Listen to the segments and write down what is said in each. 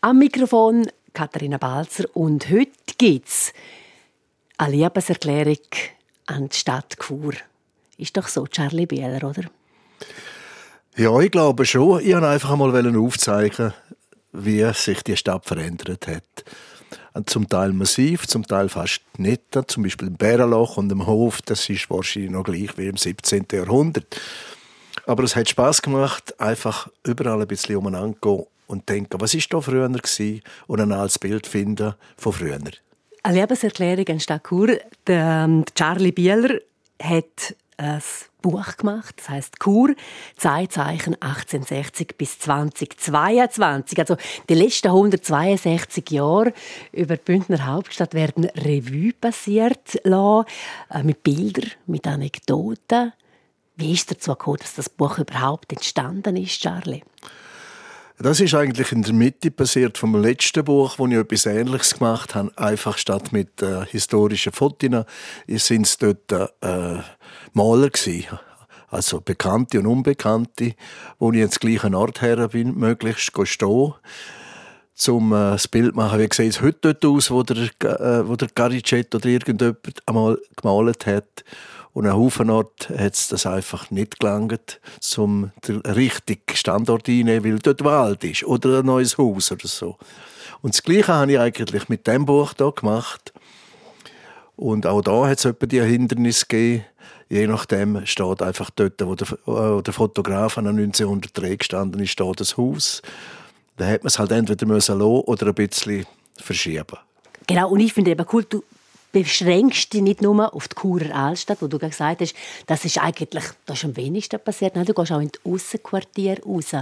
Am Mikrofon Katharina Balzer und heute gibt es eine Liebeserklärung an die Stadt Chur. Ist doch so, Charlie Bieler, oder? Ja, ich glaube schon. Ich wollte einfach einmal aufzeigen, wie sich die Stadt verändert hat. Zum Teil massiv, zum Teil fast nicht. Zum Beispiel im Bärenloch und im Hof, das ist wahrscheinlich noch gleich wie im 17. Jahrhundert. Aber es hat Spaß gemacht, einfach überall ein bisschen umeinander zu gehen und denken, was ist da früher gewesen? und ein altes Bild finden von früher. Eine Lebenserklärung an Stadt Chur. Der ähm, Charlie Bieler hat ein Buch gemacht, das heißt Kur, Zeitzeichen 1860 bis 2022. Also die letzten 162 Jahre über die Bündner Hauptstadt werden Revue passiert lassen, äh, mit Bildern, mit Anekdoten. Wie ist dazu gekommen, dass das Buch überhaupt entstanden ist, Charlie? Das ist eigentlich in der Mitte passiert vom letzten Buch, wo ich etwas Ähnliches gemacht habe. Einfach statt mit äh, historischen Fotos sind es dort äh, Maler gewesen. Also Bekannte und Unbekannte, wo ich jetzt gleichen Ort her bin, möglichst stehen zum äh, das Bild machen. Wie sieht es heute dort aus, wo der, äh, wo der Garicet oder irgendjemand einmal gemalt hat. Und an Haufen Ort hat es das einfach nicht gelangt, um den richtigen Standort einzunehmen, weil dort Wald ist oder ein neues Haus oder so. Und das Gleiche habe ich eigentlich mit dem Buch hier gemacht. Und auch da hat es etwa die Hindernisse gegeben. Je nachdem steht einfach dort, wo der, wo der Fotograf an 1903 gestanden ist, steht das Haus. Da hätte man es halt entweder müssen oder ein bisschen verschieben. Genau, und ich finde eben cool, du beschränkst dich nicht nur auf die Churer Altstadt, wo du gesagt hast, das ist eigentlich das ist am wenigsten passiert. Nein, du gehst auch in die Aussenquartiere raus.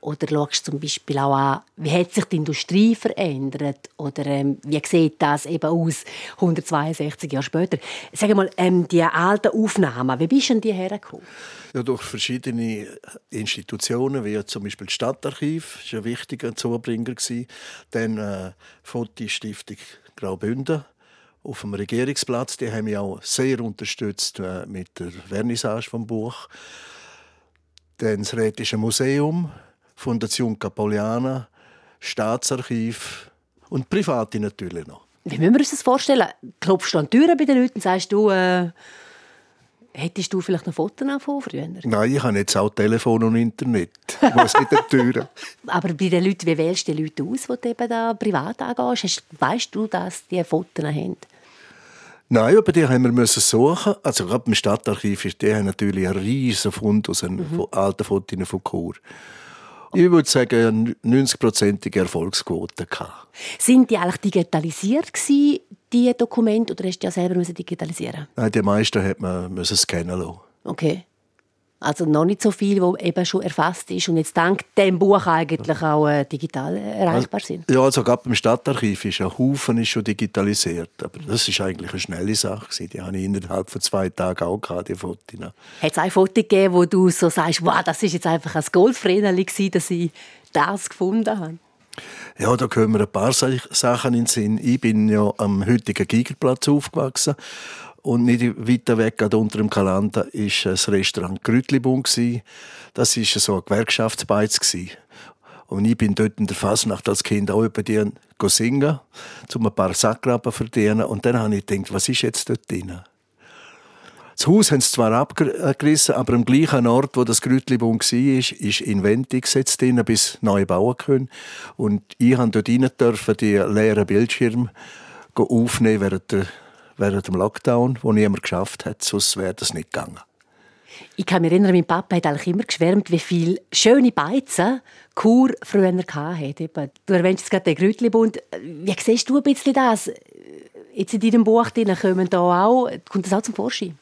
Oder schaust zum Beispiel auch an, wie hat sich die Industrie verändert? Oder ähm, wie sieht das eben aus 162 Jahre später? Sag mal, ähm, die alten Aufnahmen, wie bist du die hergekommen? Ja, durch verschiedene Institutionen, wie zum Beispiel das Stadtarchiv, das war ein wichtiger Zubringer. Dann äh, Fotostiftung Graubünden auf dem Regierungsplatz. Die haben mich auch sehr unterstützt äh, mit der Vernissage vom Buch. Dann das Rätische Museum, Fondation Capoliana, Staatsarchiv und Private natürlich noch. Wie müssen wir uns das vorstellen? Klopfst du an die Türen bei den Leuten und sagst du, äh, hättest du vielleicht noch Fotos von früher? Nein, ich habe jetzt auch Telefon und Internet. Ich muss mit den Türen. Aber bei den Leuten, wie wählst du die Leute aus, die du eben da privat angehst? Weißt du, dass die Fotos haben? Nein, aber die haben wir suchen. Also gerade im Stadtarchiv ist der natürlich ein riesiger Fund aus mhm. alten Fotos von Chur. Ich würde sagen, eine 90-prozentige Erfolgsquote. Sind die eigentlich digitalisiert gewesen, die Dokumente, oder hast du die ja selber digitalisieren Nein, die meisten hat man scannen lassen. Okay. Also noch nicht so viel, wo eben schon erfasst ist und jetzt dank dem Buch eigentlich auch äh, digital erreichbar sind. Ja, also gerade beim Stadtarchiv ist ein Haufen ist schon digitalisiert, aber das ist eigentlich eine schnelle Sache. Die habe ich innerhalb von zwei Tagen auch gehabt, die Fotos. Hat es ein Foto gegeben, wo du so sagst, wow, das ist jetzt einfach ein Goldvreneli dass ich das gefunden habe? Ja, da kommen ein paar Sachen in den Sinn. Ich bin ja am heutigen Gigerplatz aufgewachsen und nicht weiter weg, gerade unter dem Kalender, war das Restaurant Grütlibun. Das war so ein Gewerkschaftsbeiz. Und ich bin dort in der Fasnacht als Kind auch über die singen, um ein paar Sackrappen zu verdienen. Und dann habe ich gedacht, was ist jetzt dort drin? Das Haus haben sie zwar abgerissen, aber am gleichen Ort, wo das Grütlibun war, ist Inventi gesetzt drin, bis neu bauen können. Und ich durfte dort rein die leeren Bildschirme aufnehmen während der während dem Lockdown, wo niemand geschafft hat, sonst wäre das nicht gegangen. Ich kann mich erinnern, mein Papa hat eigentlich immer geschwärmt, wie viele schöne Beizen Kur früher hatte. Du erwähnst gerade den Grütlibund. Wie siehst du ein bisschen das? Jetzt in deinem Buch kommen da auch, kommt das auch zum Vorschein?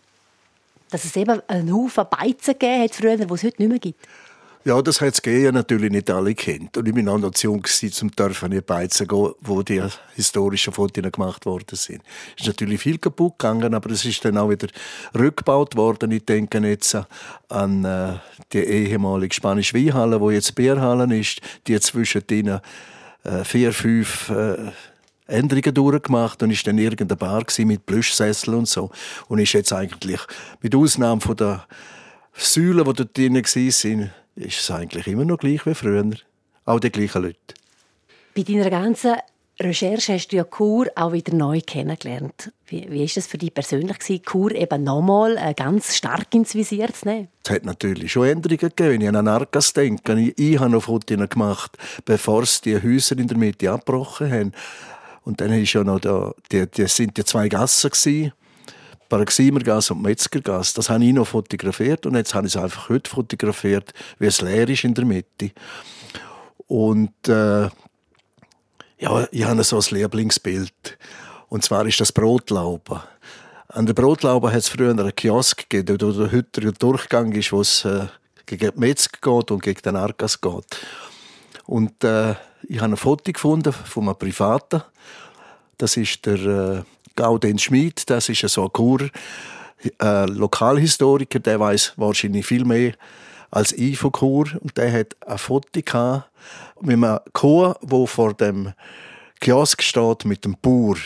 Dass es eben einen Haufen Beizen gegeben hat früher, die es heute nicht mehr gibt. Ja, das hat es natürlich nicht alle kennt. Und ich bin auch noch zu jung zum dürfen in Beizen gehen, wo die historischen Fotos gemacht worden sind. Es ist natürlich viel kaputt gegangen, aber es ist dann auch wieder rückgebaut worden. Ich denke jetzt an äh, die ehemalige spanische Weinhalle, wo jetzt Bierhalle ist, die zwischen denen äh, vier, fünf äh, Änderungen durchgemacht und ist dann irgendeine Bar mit Plüschsessel und so. Und ist jetzt eigentlich, mit Ausnahme von der Säulen, die dort drin waren, ist es eigentlich immer noch gleich wie früher. Auch die gleichen Leute. Bei deiner ganzen Recherche hast du ja Chur auch wieder neu kennengelernt. Wie, wie ist das für dich persönlich gewesen, Chur eben nochmal äh, ganz stark ins Visier zu nehmen? Es hat natürlich schon Änderungen gegeben. Wenn ich an Arkas denke, ich, ich habe noch Fotos gemacht, bevor sie die Häuser in der Mitte abgebrochen haben. Und dann ist ja noch da, die, die sind die zwei Gassen gewesen. Paraximergasse und Metzgergasse. Das habe ich noch fotografiert und jetzt habe ich es einfach heute fotografiert, wie es leer ist in der Mitte. Und äh, ja, ich habe so ein Lieblingsbild. Und zwar ist das Brotlauben. An der Brotlauben hat es früher einen Kiosk gegeben, wo der heute der Durchgang ist, wo es äh, gegen die Metzger geht und gegen den Argas geht. Und äh, ich habe ein Foto gefunden von einem Privaten. Das ist der äh, Gauden Schmid. Das ist so ein Kur, äh, Lokalhistoriker. Der weiß wahrscheinlich viel mehr als ich von Chur. Und der hat ein Foto gehabt mit einem Chor, wo vor dem Kiosk steht mit dem Bauer.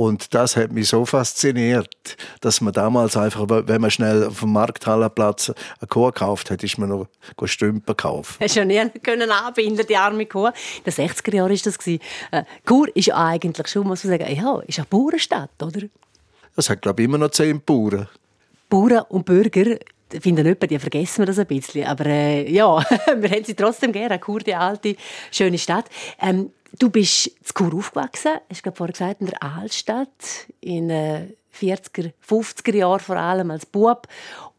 Und das hat mich so fasziniert, dass man damals einfach, wenn man schnell auf dem Markthallenplatz eine Kuh gekauft hat, ist man noch Stümpen gekauft. Hast du ja nie können anbinden, die arme Kuh. In den 60er Jahren war das. Äh, Chur ist ja eigentlich schon, muss man sagen, ja, ist eine Bauernstadt, oder? Das hat, glaube ich, immer noch zehn Bauern. Bauern und Bürger finden etwa, die vergessen wir das ein bisschen. Aber äh, ja, wir haben sie trotzdem gerne. Chur, die alte, schöne Stadt. Ähm, du bist in Chur aufgewachsen, hast du vorher gesagt, in der Altstadt, in äh, 40er, 50er Jahren vor allem als Bub.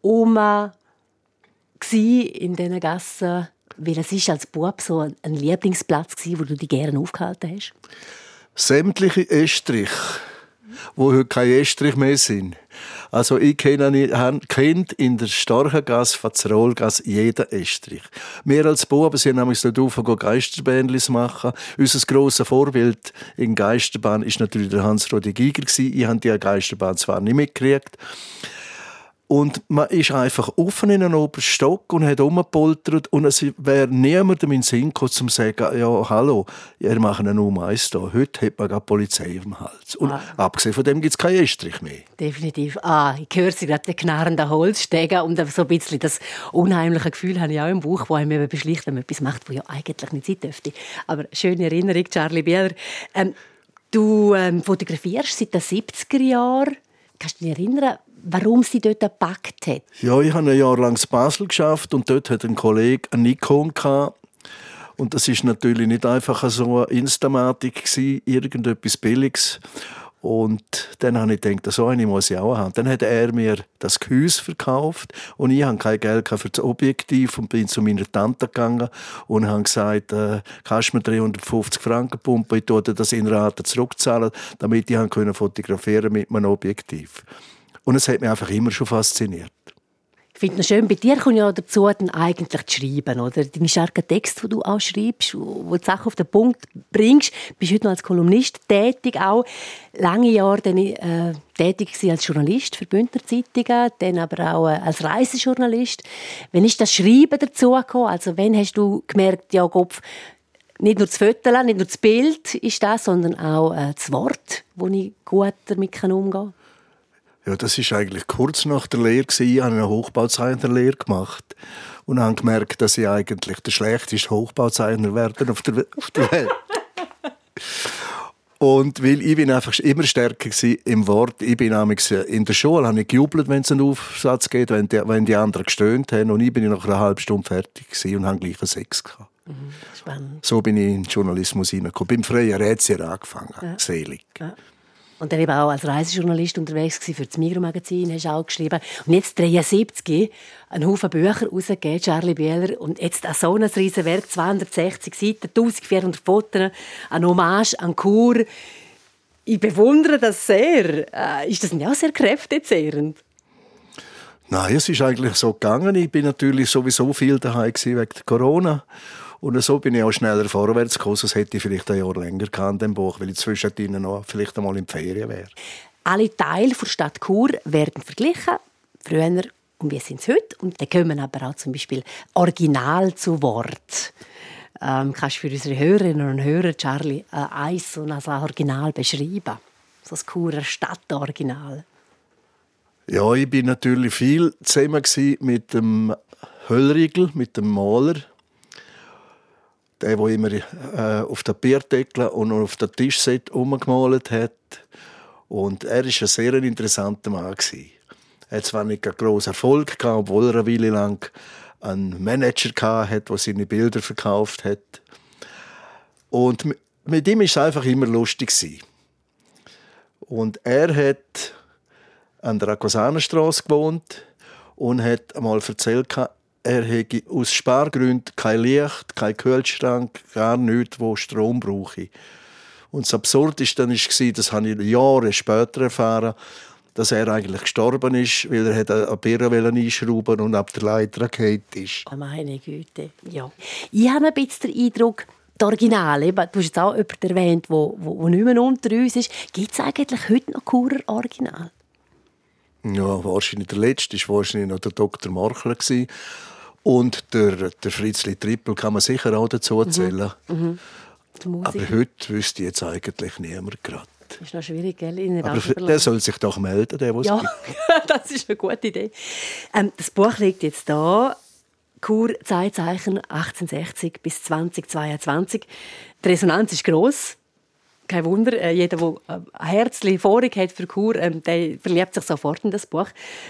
Oma in diesen Gassen, weil es ist als Bub so ein Lieblingsplatz war, wo du dich gerne aufgehalten hast? Sämtliche Estrich, wo heute keine Estrich mehr sind also ich kenne, kennt in der Storchengasse, Fazerolgasse jeder Estrich. Wir als Buben sind nämlich dort rauf, Geisterbändlis machen. Unser grosses Vorbild in Geisterbahn ist natürlich der Hans-Rudi Giger. Ich habe die Geisterbahn zwar nicht mitgekriegt, und man ist einfach offen in einen obersten Stock und hat umgepoltert und es wäre niemandem in den Sinn gekommen, zu sagen, ja, hallo, ihr macht eine Nummer eins da. Heute hat man gerade Polizei im Hals. Und ah. abgesehen von dem gibt es keinen Estrich mehr. Definitiv. Ah, ich höre sie gerade, den knarrenden Holzstegen und so ein bisschen das unheimliche Gefühl habe ich auch im Buch, wo einem beschlicht, wenn man etwas macht, was ja eigentlich nicht sein dürfte. Aber schöne Erinnerung, Charlie Bieler. Ähm, du ähm, fotografierst seit den 70er Jahren. Kannst du dich erinnern, warum sie dort gepackt hat? Ja, ich habe ein Jahr lang in Basel geschafft und dort hat ein Kollege ein Nikon. Und das ist natürlich nicht einfach so eine Instamatik irgendetwas Billiges. Und dann habe ich gedacht, so eine muss ich auch haben. Dann hat er mir das Gehäuse verkauft und ich hatte kein Geld für das Objektiv und bin zu meiner Tante gegangen und habe gesagt, äh, kannst du mir 350 Franken pumpen, ich tue das in Raten zurückzahlen, damit ich fotografieren mit meinem Objektiv. Und es hat mich einfach immer schon fasziniert. Ich finde es schön, bei dir kommt ja dazu, dann eigentlich zu schreiben, oder? Deine starken Texte, die du auch schreibst, wo die Sachen auf den Punkt bringst. Du bist heute noch als Kolumnist tätig, auch lange Jahre dann, äh, tätig als Journalist für Bündner Zeitungen, dann aber auch äh, als Reisejournalist. Wann ist das Schreiben dazu gekommen? Also, wann hast du gemerkt, ja, Kopf, nicht nur das Foto, nicht nur das Bild ist das, sondern auch äh, das Wort, wo ich gut damit umgehen kann? Ja, das ist eigentlich kurz nach der Lehre. Ich habe eine Hochbauzeichnerlehre gemacht und habe gemerkt, dass ich eigentlich der schlechteste Hochbauzeichner werde auf der, auf der Welt. Und weil ich bin einfach immer stärker im Wort. Ich bin nämlich in der Schule habe ich gejubelt, wenn es einen Aufsatz geht, wenn die, wenn die anderen gestöhnt haben. Und ich bin nach einer halben Stunde fertig und habe gleich einen Sex gehabt. Mhm, spannend. So bin ich in den Journalismus hineingekommen. Beim freien Rätsel angefangen. Ja. Selig. Ja. Und dann eben auch als Reisejournalist unterwegs für das Migro-Magazin, hast du auch geschrieben. Und jetzt 73, ein Haufen Bücher rausgegeben, Charlie Bieler. Und jetzt auch so ein riesen Werk, 260 Seiten, 1400 Fotos, ein Hommage an Kur. Ich bewundere das sehr. Äh, ist das nicht auch sehr kräftezehrend? Nein, es ist eigentlich so gegangen. Ich bin natürlich sowieso viel daheim wegen Corona. Und so bin ich auch schneller vorwärts gekommen. Das hätte ich vielleicht ein Jahr länger an dem Buch, weil ich zwischendrin noch vielleicht einmal in die Ferien wäre. Alle Teile der Stadt Chur werden verglichen. Früher und wie sind es heute? Und dann kommen aber auch zum Beispiel Original zu Wort. Ähm, kannst du für unsere Hörerinnen und Hörer, Charlie, äh, eins so ein Original beschreiben? So das Churer Stadtoriginal. Ja, ich bin natürlich viel zusammen mit dem Höllriegel, mit dem Maler der, der immer äh, auf den Bierdeckel und auf den Tischset umgemalt hat. Und er war ein sehr interessanter Mann. Er hat zwar nicht einen grossen Erfolg gehabt, obwohl er eine Weile lang einen Manager hatte, der seine Bilder verkauft hat. Und mit ihm war es einfach immer lustig. Und er hat an der Akosanerstraße gewohnt und hat einmal erzählt, er hätte aus Spargründen kein Licht, kein Kühlschrank, gar nichts, wo Strom brauche. Und das Absurde war das habe ich Jahre später erfahren, dass er eigentlich gestorben ist, weil er eine Birne einschrauben und ab der Leiter gefallen ist. Oh meine Güte, ja. Ich habe ein bisschen den Eindruck, die Originale, du hast jetzt auch jemanden erwähnt, der nicht mehr unter uns ist. Gibt es eigentlich heute noch Kurer Original? Ja, wahrscheinlich der letzte war wahrscheinlich noch der Dr. Marchler. Und der, der Fritzli Trippel kann man sicher auch dazu mhm. erzählen. Mhm. Mhm. Aber heute wüsste ich jetzt eigentlich niemand gerade. Das ist noch schwierig, gell? In Aber der soll sich doch melden, der, was Ja, das ist eine gute Idee. Ähm, das Buch liegt jetzt da. Kur Zeitzeichen 1860 bis 2022. Die Resonanz ist groß kein Wunder, äh, jeder, der äh, ein Herzchen vorig hat für Kur, ähm, der verliebt sich sofort in das Buch.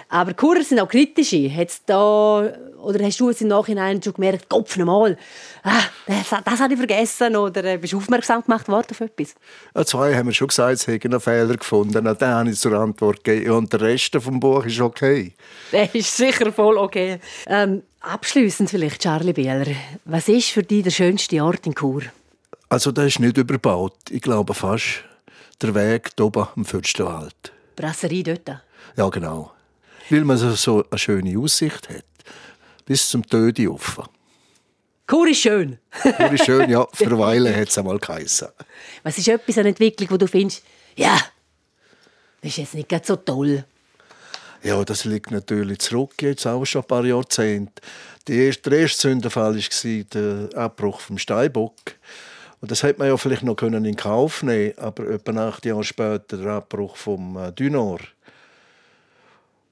Aber Kurer sind auch kritische. Hat's da, oder hast du es im Nachhinein schon gemerkt, Kopf nochmal, ah, das, das habe ich vergessen oder äh, bist du aufmerksam gemacht worden auf etwas? Ja, zwei haben wir schon gesagt, sie hätten einen Fehler gefunden. Den habe ich zur Antwort gegeben. Und der Rest des Buches ist okay. Der ist sicher voll okay. Ähm, abschliessend vielleicht, Charlie Bieler. Was ist für dich der schönste Ort in Chur? Also der ist nicht überbaut. Ich glaube fast der Weg hier oben am Fürstenwald. Brasserie dort? Ja, genau. Weil man so eine schöne Aussicht hat. Bis zum Tödi offen. Chur ist schön. Chur ist schön, ja. Für eine Weile hat es einmal geheissen. Was ist etwas an Entwicklung, wo du findest, ja, das ist jetzt nicht so toll? Ja, das liegt natürlich zurück, jetzt auch schon ein paar Jahrzehnte. Der erste, der erste Sündenfall war der Abbruch vom Steinbock. Und das hätte man ja vielleicht noch in Kauf nehmen aber etwa acht Jahre später der Abbruch vom äh, Dynor.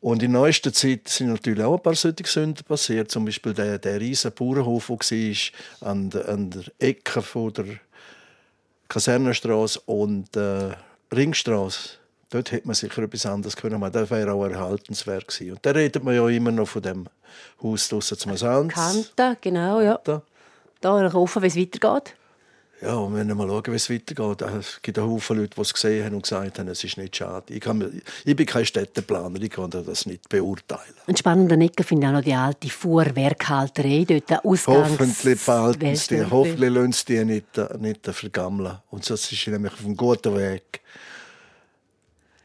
Und in neuester Zeit sind natürlich auch ein paar solche Sünden passiert. Zum Beispiel der, der riesige Bauernhof, der war an der, an der Ecke von der Kasernenstraße und äh, Ringstraße. Dort hätte man sicher etwas anderes können machen. Das wäre auch erhaltenswert gewesen. Und da redet man ja immer noch von dem Haus draussen zum Sands. Kante, genau, ja. Da, da offen, wie es weitergeht. Ja, und wenn wir mal schauen, wie es weitergeht, es gibt einen Haufen Leute, die es gesehen haben und gesagt haben, es ist nicht schade. Ich, kann, ich bin kein Städteplaner, ich kann das nicht beurteilen. Ein spannender Ecke finde ich auch noch die alte Fuhrwerkhalterei dort, Ausgangs Hoffentlich behalten sie die, hoffentlich lassen sie die nicht, nicht vergammeln. Und das ist nämlich auf einem guten Weg.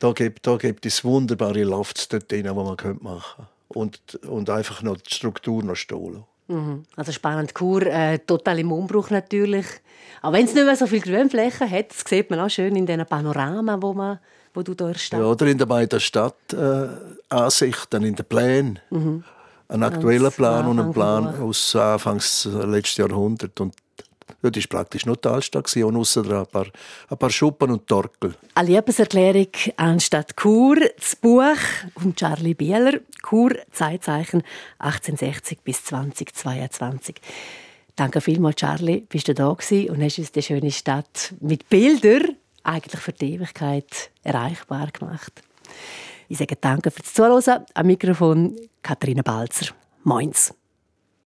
Da gibt, da gibt es wunderbare Lofts dort drin, die man machen könnte. Und, und einfach noch die Struktur noch Mhm. Also spannend, Kur, äh, total im Umbruch natürlich. Auch wenn es nicht mehr so viele Grünflächen hat, das sieht man auch schön in diesen Panoramen, wo, man, wo du da stehst. Ja, oder in der beiden Stadtansichten, äh, in den Plänen. Mhm. Ein aktueller Plan und ein Plan aus Anfangs letzten Jahrhundert. Und Dort war praktisch nur die Altstadt und aussen ein paar, ein paar Schuppen und Torkel. Eine Liebeserklärung anstatt Kur, das Buch von Charlie Bieler, Kur, Zeitzeichen 1860 bis 2022. Danke vielmals, Charlie, bist du da gewesen und hast uns die schöne Stadt mit Bildern eigentlich für die Ewigkeit erreichbar gemacht. Ich sage Danke fürs Zuhören. Am Mikrofon Katharina Balzer. Moins.